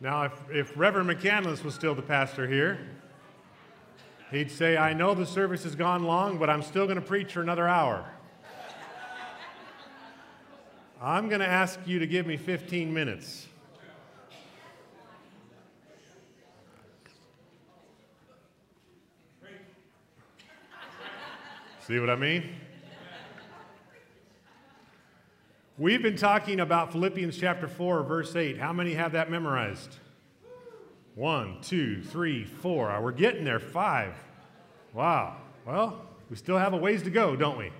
Now, if, if Reverend McCandless was still the pastor here, he'd say, I know the service has gone long, but I'm still going to preach for another hour. I'm going to ask you to give me 15 minutes. See what I mean? We've been talking about Philippians chapter 4, verse 8. How many have that memorized? One, two, three, four. Ah, we're getting there. Five. Wow. Well, we still have a ways to go, don't we?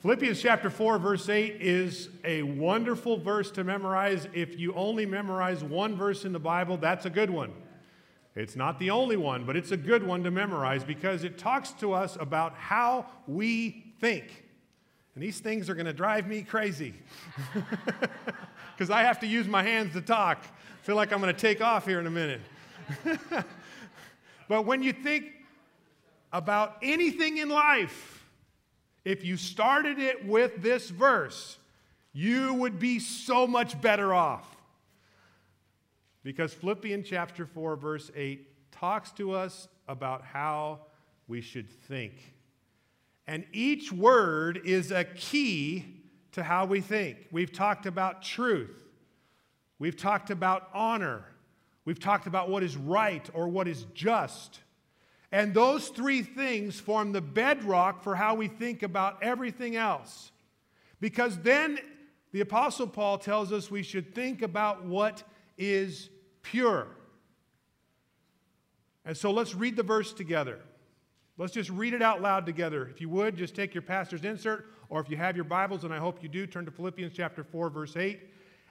Philippians chapter 4, verse 8 is a wonderful verse to memorize. If you only memorize one verse in the Bible, that's a good one. It's not the only one, but it's a good one to memorize because it talks to us about how we think. And these things are going to drive me crazy because I have to use my hands to talk. I feel like I'm going to take off here in a minute. but when you think about anything in life, if you started it with this verse, you would be so much better off. Because Philippians chapter 4, verse 8 talks to us about how we should think. And each word is a key to how we think. We've talked about truth, we've talked about honor, we've talked about what is right or what is just. And those three things form the bedrock for how we think about everything else. Because then the Apostle Paul tells us we should think about what is pure. And so let's read the verse together. Let's just read it out loud together. If you would, just take your pastor's insert, or if you have your Bibles, and I hope you do, turn to Philippians chapter 4, verse 8,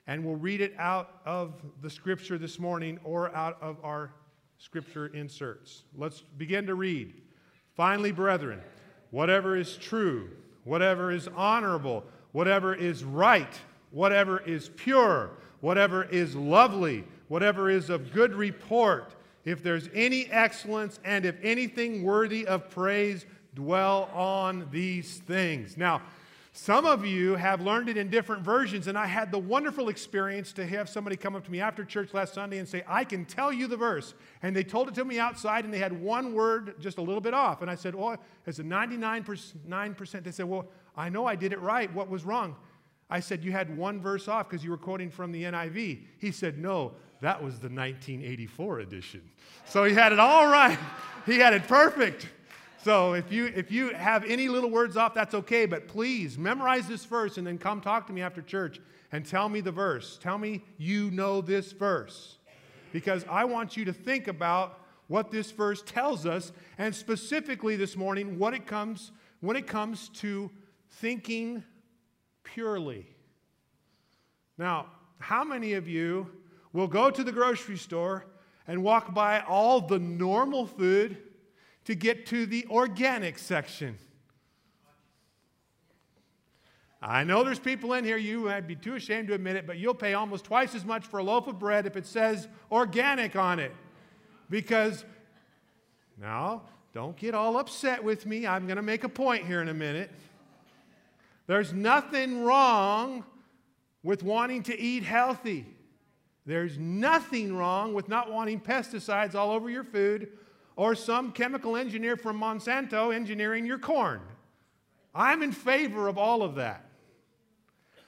and we'll read it out of the scripture this morning or out of our scripture inserts. Let's begin to read. Finally, brethren, whatever is true, whatever is honorable, whatever is right, whatever is pure, whatever is lovely, whatever is of good report, if there's any excellence and if anything worthy of praise, dwell on these things. Now, some of you have learned it in different versions, and I had the wonderful experience to have somebody come up to me after church last Sunday and say, I can tell you the verse. And they told it to me outside, and they had one word just a little bit off. And I said, Oh, it's a 99%. They said, Well, I know I did it right. What was wrong? I said, You had one verse off because you were quoting from the NIV. He said, No, that was the 1984 edition. So he had it all right. He had it perfect. So if you if you have any little words off, that's okay. But please memorize this verse and then come talk to me after church and tell me the verse. Tell me you know this verse. Because I want you to think about what this verse tells us, and specifically this morning, what it comes when it comes to thinking purely. Now, how many of you will go to the grocery store and walk by all the normal food to get to the organic section. I know there's people in here, you might be too ashamed to admit it, but you'll pay almost twice as much for a loaf of bread if it says organic on it. Because, now, don't get all upset with me. I'm going to make a point here in a minute. There's nothing wrong with wanting to eat healthy. There's nothing wrong with not wanting pesticides all over your food or some chemical engineer from Monsanto engineering your corn. I'm in favor of all of that.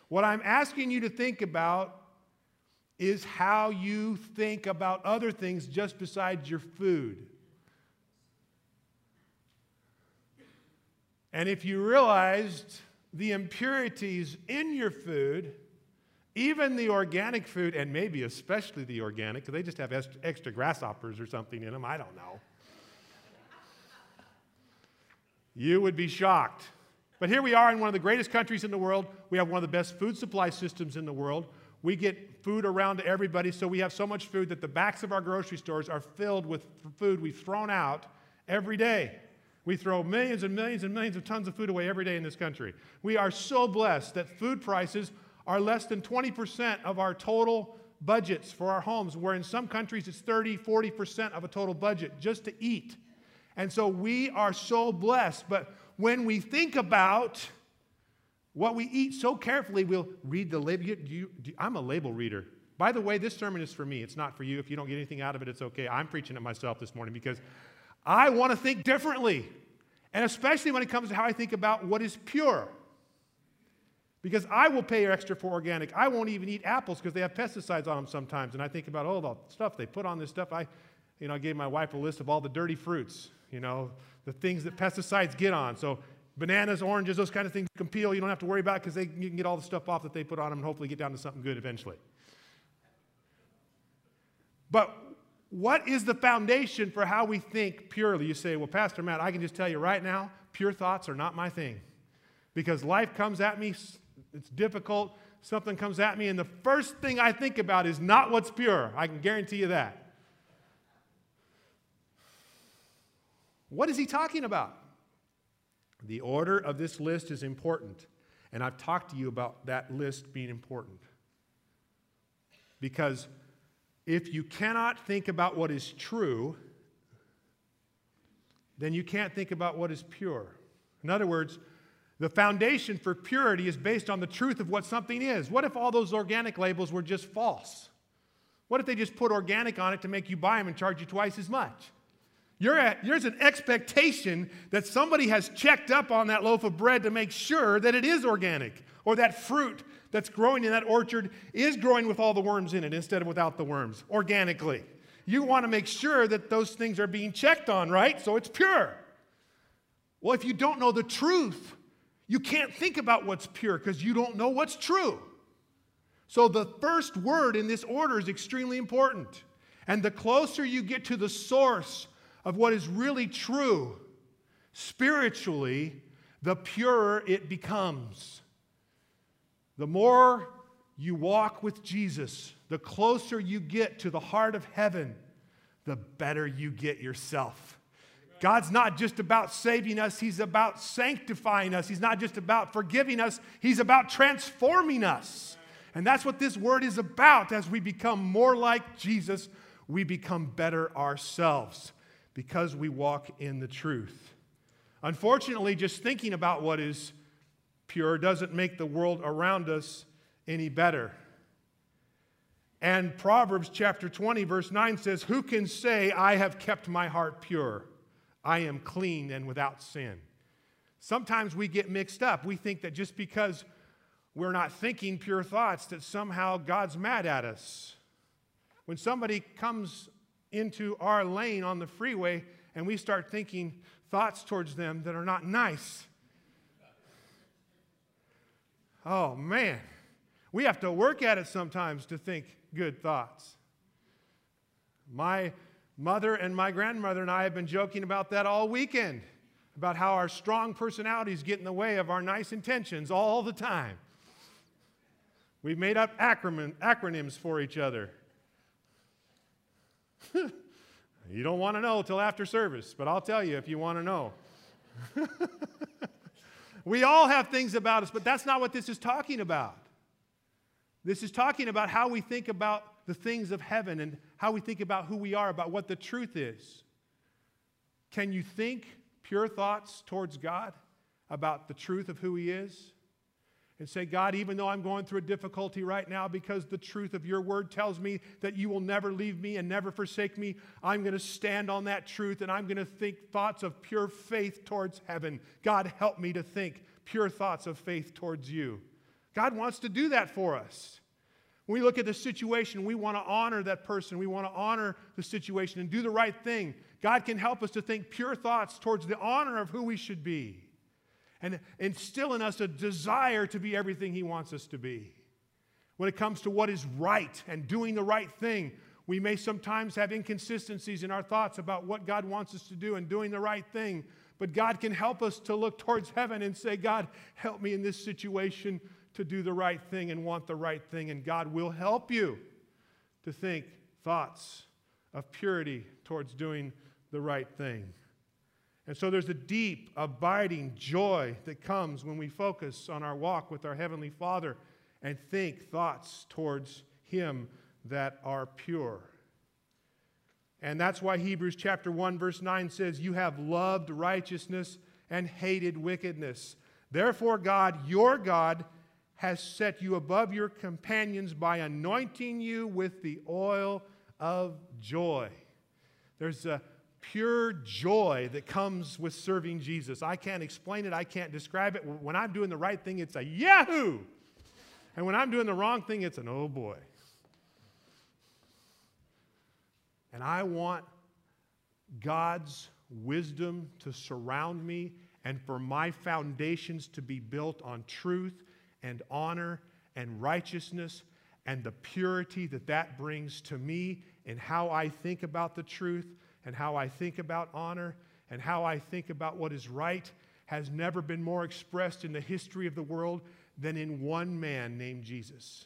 What I'm asking you to think about is how you think about other things just besides your food. And if you realized the impurities in your food, even the organic food, and maybe especially the organic, because they just have extra grasshoppers or something in them, I don't know. You would be shocked. But here we are in one of the greatest countries in the world. We have one of the best food supply systems in the world. We get food around to everybody, so we have so much food that the backs of our grocery stores are filled with food we've thrown out every day. We throw millions and millions and millions of tons of food away every day in this country. We are so blessed that food prices are less than 20% of our total budgets for our homes, where in some countries it's 30, 40% of a total budget just to eat. And so we are so blessed. But when we think about what we eat so carefully, we'll read the label. I'm a label reader. By the way, this sermon is for me. It's not for you. If you don't get anything out of it, it's okay. I'm preaching it myself this morning because I want to think differently. And especially when it comes to how I think about what is pure. Because I will pay extra for organic. I won't even eat apples because they have pesticides on them sometimes. And I think about, oh, the stuff they put on this stuff. I, you know, I gave my wife a list of all the dirty fruits, you know, the things that pesticides get on. So bananas, oranges, those kind of things you can peel. You don't have to worry about because you can get all the stuff off that they put on them and hopefully get down to something good eventually. But what is the foundation for how we think purely? You say, well, Pastor Matt, I can just tell you right now, pure thoughts are not my thing. Because life comes at me, it's difficult, something comes at me, and the first thing I think about is not what's pure. I can guarantee you that. What is he talking about? The order of this list is important, and I've talked to you about that list being important. Because if you cannot think about what is true, then you can't think about what is pure. In other words, the foundation for purity is based on the truth of what something is. What if all those organic labels were just false? What if they just put organic on it to make you buy them and charge you twice as much? At, there's an expectation that somebody has checked up on that loaf of bread to make sure that it is organic or that fruit that's growing in that orchard is growing with all the worms in it instead of without the worms, organically. You want to make sure that those things are being checked on, right? So it's pure. Well, if you don't know the truth, you can't think about what's pure because you don't know what's true. So the first word in this order is extremely important. And the closer you get to the source of what is really true spiritually, the purer it becomes. The more you walk with Jesus, the closer you get to the heart of heaven, the better you get yourself. God's not just about saving us, He's about sanctifying us. He's not just about forgiving us, He's about transforming us. And that's what this word is about. As we become more like Jesus, we become better ourselves because we walk in the truth. Unfortunately, just thinking about what is pure doesn't make the world around us any better. And Proverbs chapter 20, verse 9 says, Who can say, I have kept my heart pure? I am clean and without sin. Sometimes we get mixed up. We think that just because we're not thinking pure thoughts, that somehow God's mad at us. When somebody comes into our lane on the freeway and we start thinking thoughts towards them that are not nice, Oh, man. We have to work at it sometimes to think good thoughts. My mother and my grandmother and I have been joking about that all weekend, about how our strong personalities get in the way of our nice intentions all the time. We've made up acronym, acronyms for each other. you don't want to know till after service, but I'll tell you if you want to know. We all have things about us, but that's not what this is talking about. This is talking about how we think about the things of heaven and how we think about who we are, about what the truth is. Can you think pure thoughts towards God about the truth of who He is? and say, God, even though I'm going through a difficulty right now because the truth of your word tells me that you will never leave me and never forsake me, I'm going to stand on that truth and I'm going to think thoughts of pure faith towards heaven. God, help me to think pure thoughts of faith towards you. God wants to do that for us. When we look at the situation, we want to honor that person. We want to honor the situation and do the right thing. God can help us to think pure thoughts towards the honor of who we should be and instill in us a desire to be everything He wants us to be. When it comes to what is right and doing the right thing, we may sometimes have inconsistencies in our thoughts about what God wants us to do and doing the right thing. But God can help us to look towards heaven and say, God, help me in this situation to do the right thing and want the right thing. And God will help you to think thoughts of purity towards doing the right thing. And so there's a deep, abiding joy that comes when we focus on our walk with our Heavenly Father and think thoughts towards Him that are pure. And that's why Hebrews chapter 1 verse 9 says, "You have loved righteousness and hated wickedness. Therefore God, your God, has set you above your companions by anointing you with the oil of joy. There's a pure joy that comes with serving Jesus. I can't explain it, I can't describe it. When I'm doing the right thing, it's a yahoo! And when I'm doing the wrong thing, it's an oh boy. And I want God's wisdom to surround me and for my foundations to be built on truth and honor and righteousness and the purity that that brings to me and how I think about the truth and how I think about honor and how I think about what is right has never been more expressed in the history of the world than in one man named Jesus.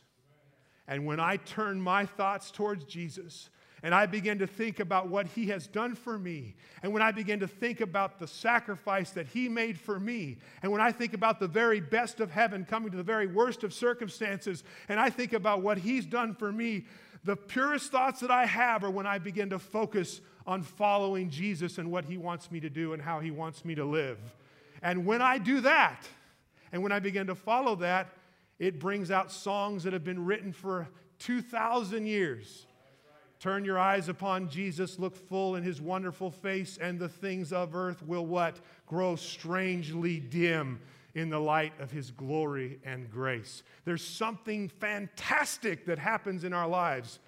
And when I turn my thoughts towards Jesus, and I begin to think about what He has done for me, and when I begin to think about the sacrifice that He made for me, and when I think about the very best of heaven coming to the very worst of circumstances, and I think about what He's done for me, the purest thoughts that I have are when I begin to focus on following Jesus and what He wants me to do and how He wants me to live. And when I do that, and when I begin to follow that, it brings out songs that have been written for 2,000 years Turn your eyes upon Jesus, look full in his wonderful face, and the things of earth will what? Grow strangely dim in the light of his glory and grace. There's something fantastic that happens in our lives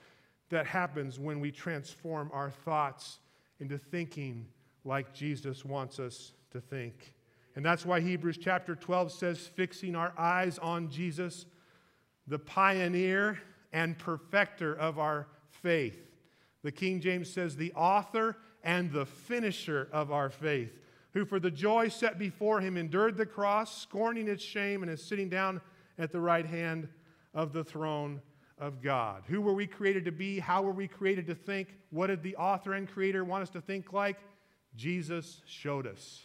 that happens when we transform our thoughts into thinking like Jesus wants us to think. And that's why Hebrews chapter 12 says, fixing our eyes on Jesus, the pioneer and perfecter of our faith. The King James says, the author and the finisher of our faith, who for the joy set before him endured the cross, scorning its shame, and is sitting down at the right hand of the throne of God. Who were we created to be? How were we created to think? What did the author and creator want us to think like? Jesus showed us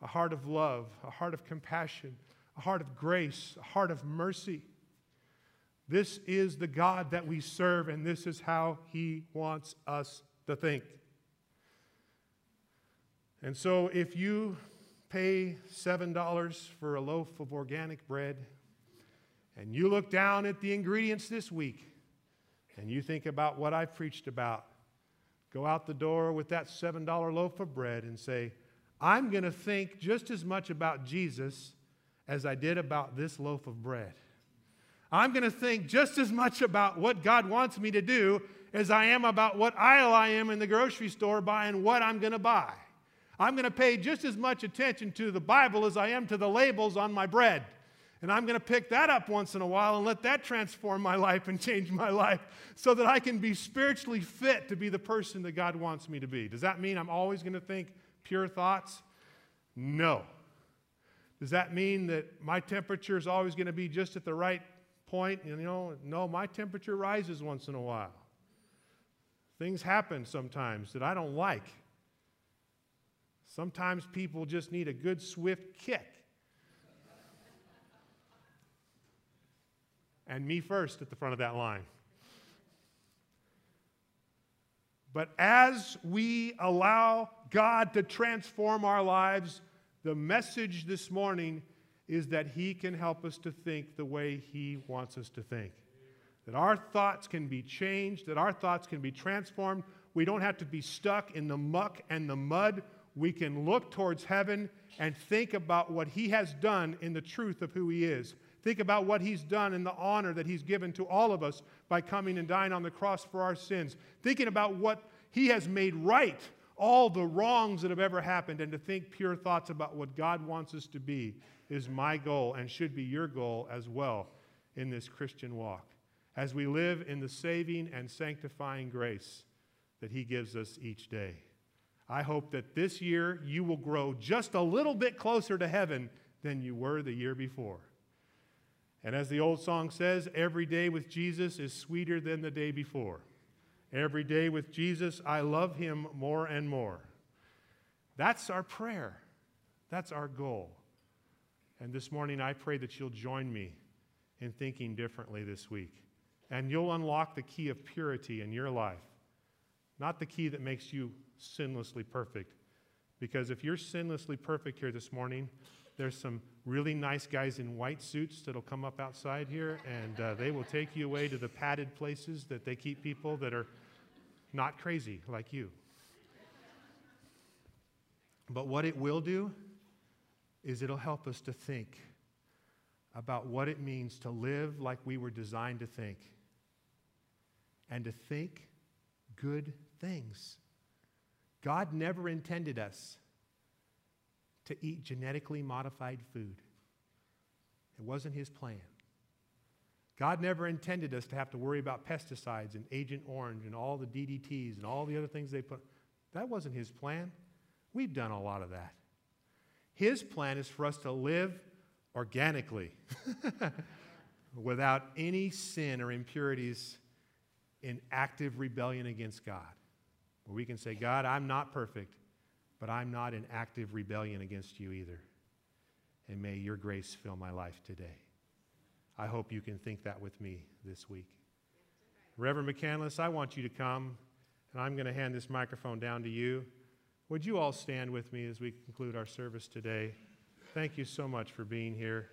a heart of love, a heart of compassion, a heart of grace, a heart of mercy. This is the God that we serve, and this is how He wants us to think. And so, if you pay $7 for a loaf of organic bread, and you look down at the ingredients this week, and you think about what I've preached about, go out the door with that $7 loaf of bread and say, I'm going to think just as much about Jesus as I did about this loaf of bread. I'm going to think just as much about what God wants me to do as I am about what aisle I am in the grocery store buying what I'm going to buy. I'm going to pay just as much attention to the Bible as I am to the labels on my bread. And I'm going to pick that up once in a while and let that transform my life and change my life so that I can be spiritually fit to be the person that God wants me to be. Does that mean I'm always going to think pure thoughts? No. Does that mean that my temperature is always going to be just at the right point, you know, no, my temperature rises once in a while. Things happen sometimes that I don't like. Sometimes people just need a good, swift kick. and me first at the front of that line. But as we allow God to transform our lives, the message this morning is that He can help us to think the way He wants us to think. That our thoughts can be changed, that our thoughts can be transformed. We don't have to be stuck in the muck and the mud. We can look towards heaven and think about what He has done in the truth of who He is. Think about what He's done and the honor that He's given to all of us by coming and dying on the cross for our sins. Thinking about what He has made right, all the wrongs that have ever happened, and to think pure thoughts about what God wants us to be is my goal and should be your goal as well in this Christian walk as we live in the saving and sanctifying grace that He gives us each day. I hope that this year you will grow just a little bit closer to heaven than you were the year before. And as the old song says, every day with Jesus is sweeter than the day before. Every day with Jesus, I love him more and more. That's our prayer. That's our goal. And this morning, I pray that you'll join me in thinking differently this week. And you'll unlock the key of purity in your life, not the key that makes you sinlessly perfect. Because if you're sinlessly perfect here this morning, there's some really nice guys in white suits that'll come up outside here, and uh, they will take you away to the padded places that they keep people that are not crazy like you. But what it will do is it'll help us to think about what it means to live like we were designed to think and to think good things. God never intended us to eat genetically modified food, it wasn't His plan. God never intended us to have to worry about pesticides and Agent Orange and all the DDTs and all the other things they put. That wasn't His plan. We've done a lot of that. His plan is for us to live organically without any sin or impurities in active rebellion against God. Where we can say, God, I'm not perfect, but I'm not in active rebellion against you either. And may your grace fill my life today. I hope you can think that with me this week. Reverend McCandless, I want you to come, and I'm going to hand this microphone down to you. Would you all stand with me as we conclude our service today? Thank you so much for being here.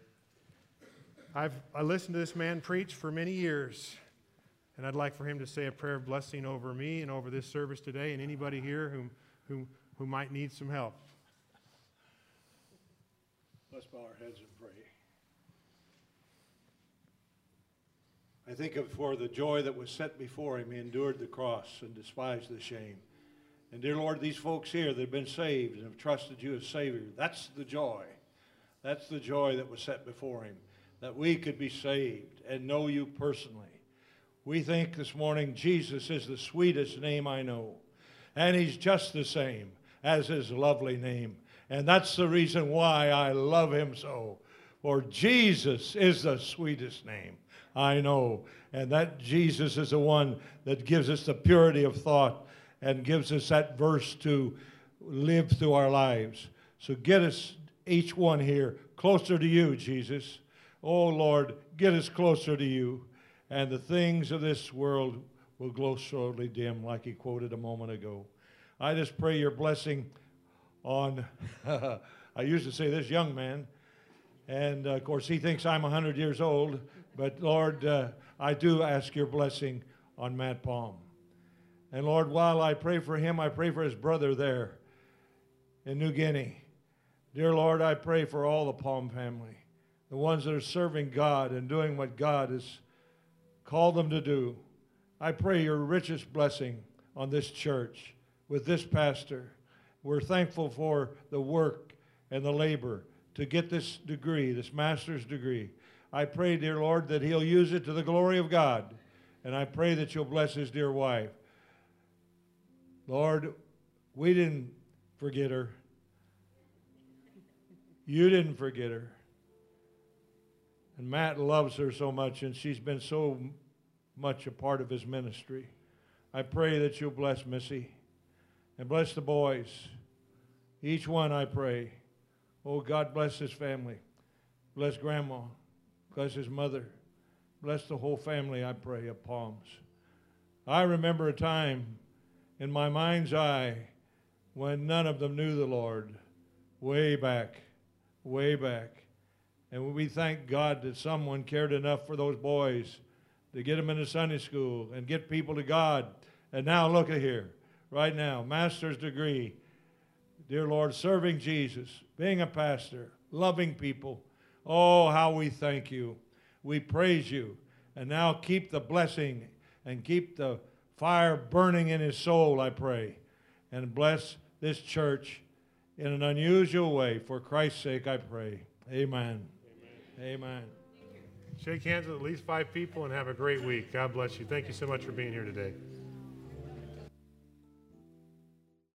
I've I listened to this man preach for many years, and I'd like for him to say a prayer of blessing over me and over this service today and anybody here who, who, who might need some help. Let's bow our heads and pray. I think of for the joy that was set before him, he endured the cross and despised the shame. And dear Lord, these folks here that have been saved and have trusted you as Savior, that's the joy. That's the joy that was set before him, that we could be saved and know you personally. We think this morning Jesus is the sweetest name I know. And he's just the same as his lovely name. And that's the reason why I love him so. For Jesus is the sweetest name. I know. And that Jesus is the one that gives us the purity of thought and gives us that verse to live through our lives. So get us, each one here, closer to you, Jesus. Oh, Lord, get us closer to you. And the things of this world will grow slowly dim, like he quoted a moment ago. I just pray your blessing on, I used to say this young man, and uh, of course he thinks I'm 100 years old. But Lord, uh, I do ask your blessing on Matt Palm. And Lord, while I pray for him, I pray for his brother there in New Guinea. Dear Lord, I pray for all the Palm family, the ones that are serving God and doing what God has called them to do. I pray your richest blessing on this church with this pastor. We're thankful for the work and the labor to get this degree, this master's degree. I pray, dear Lord, that he'll use it to the glory of God. And I pray that you'll bless his dear wife. Lord, we didn't forget her. You didn't forget her. And Matt loves her so much, and she's been so much a part of his ministry. I pray that you'll bless Missy and bless the boys. Each one, I pray. Oh, God bless his family. Bless Grandma. Bless his mother. Bless the whole family, I pray, of Palms. I remember a time in my mind's eye when none of them knew the Lord, way back, way back. And we thank God that someone cared enough for those boys to get them into Sunday school and get people to God. And now look at here, right now, master's degree. Dear Lord, serving Jesus, being a pastor, loving people, Oh, how we thank you. We praise you. And now keep the blessing and keep the fire burning in his soul, I pray. And bless this church in an unusual way. For Christ's sake, I pray. Amen. Amen. Amen. Shake hands with at least five people and have a great week. God bless you. Thank you so much for being here today.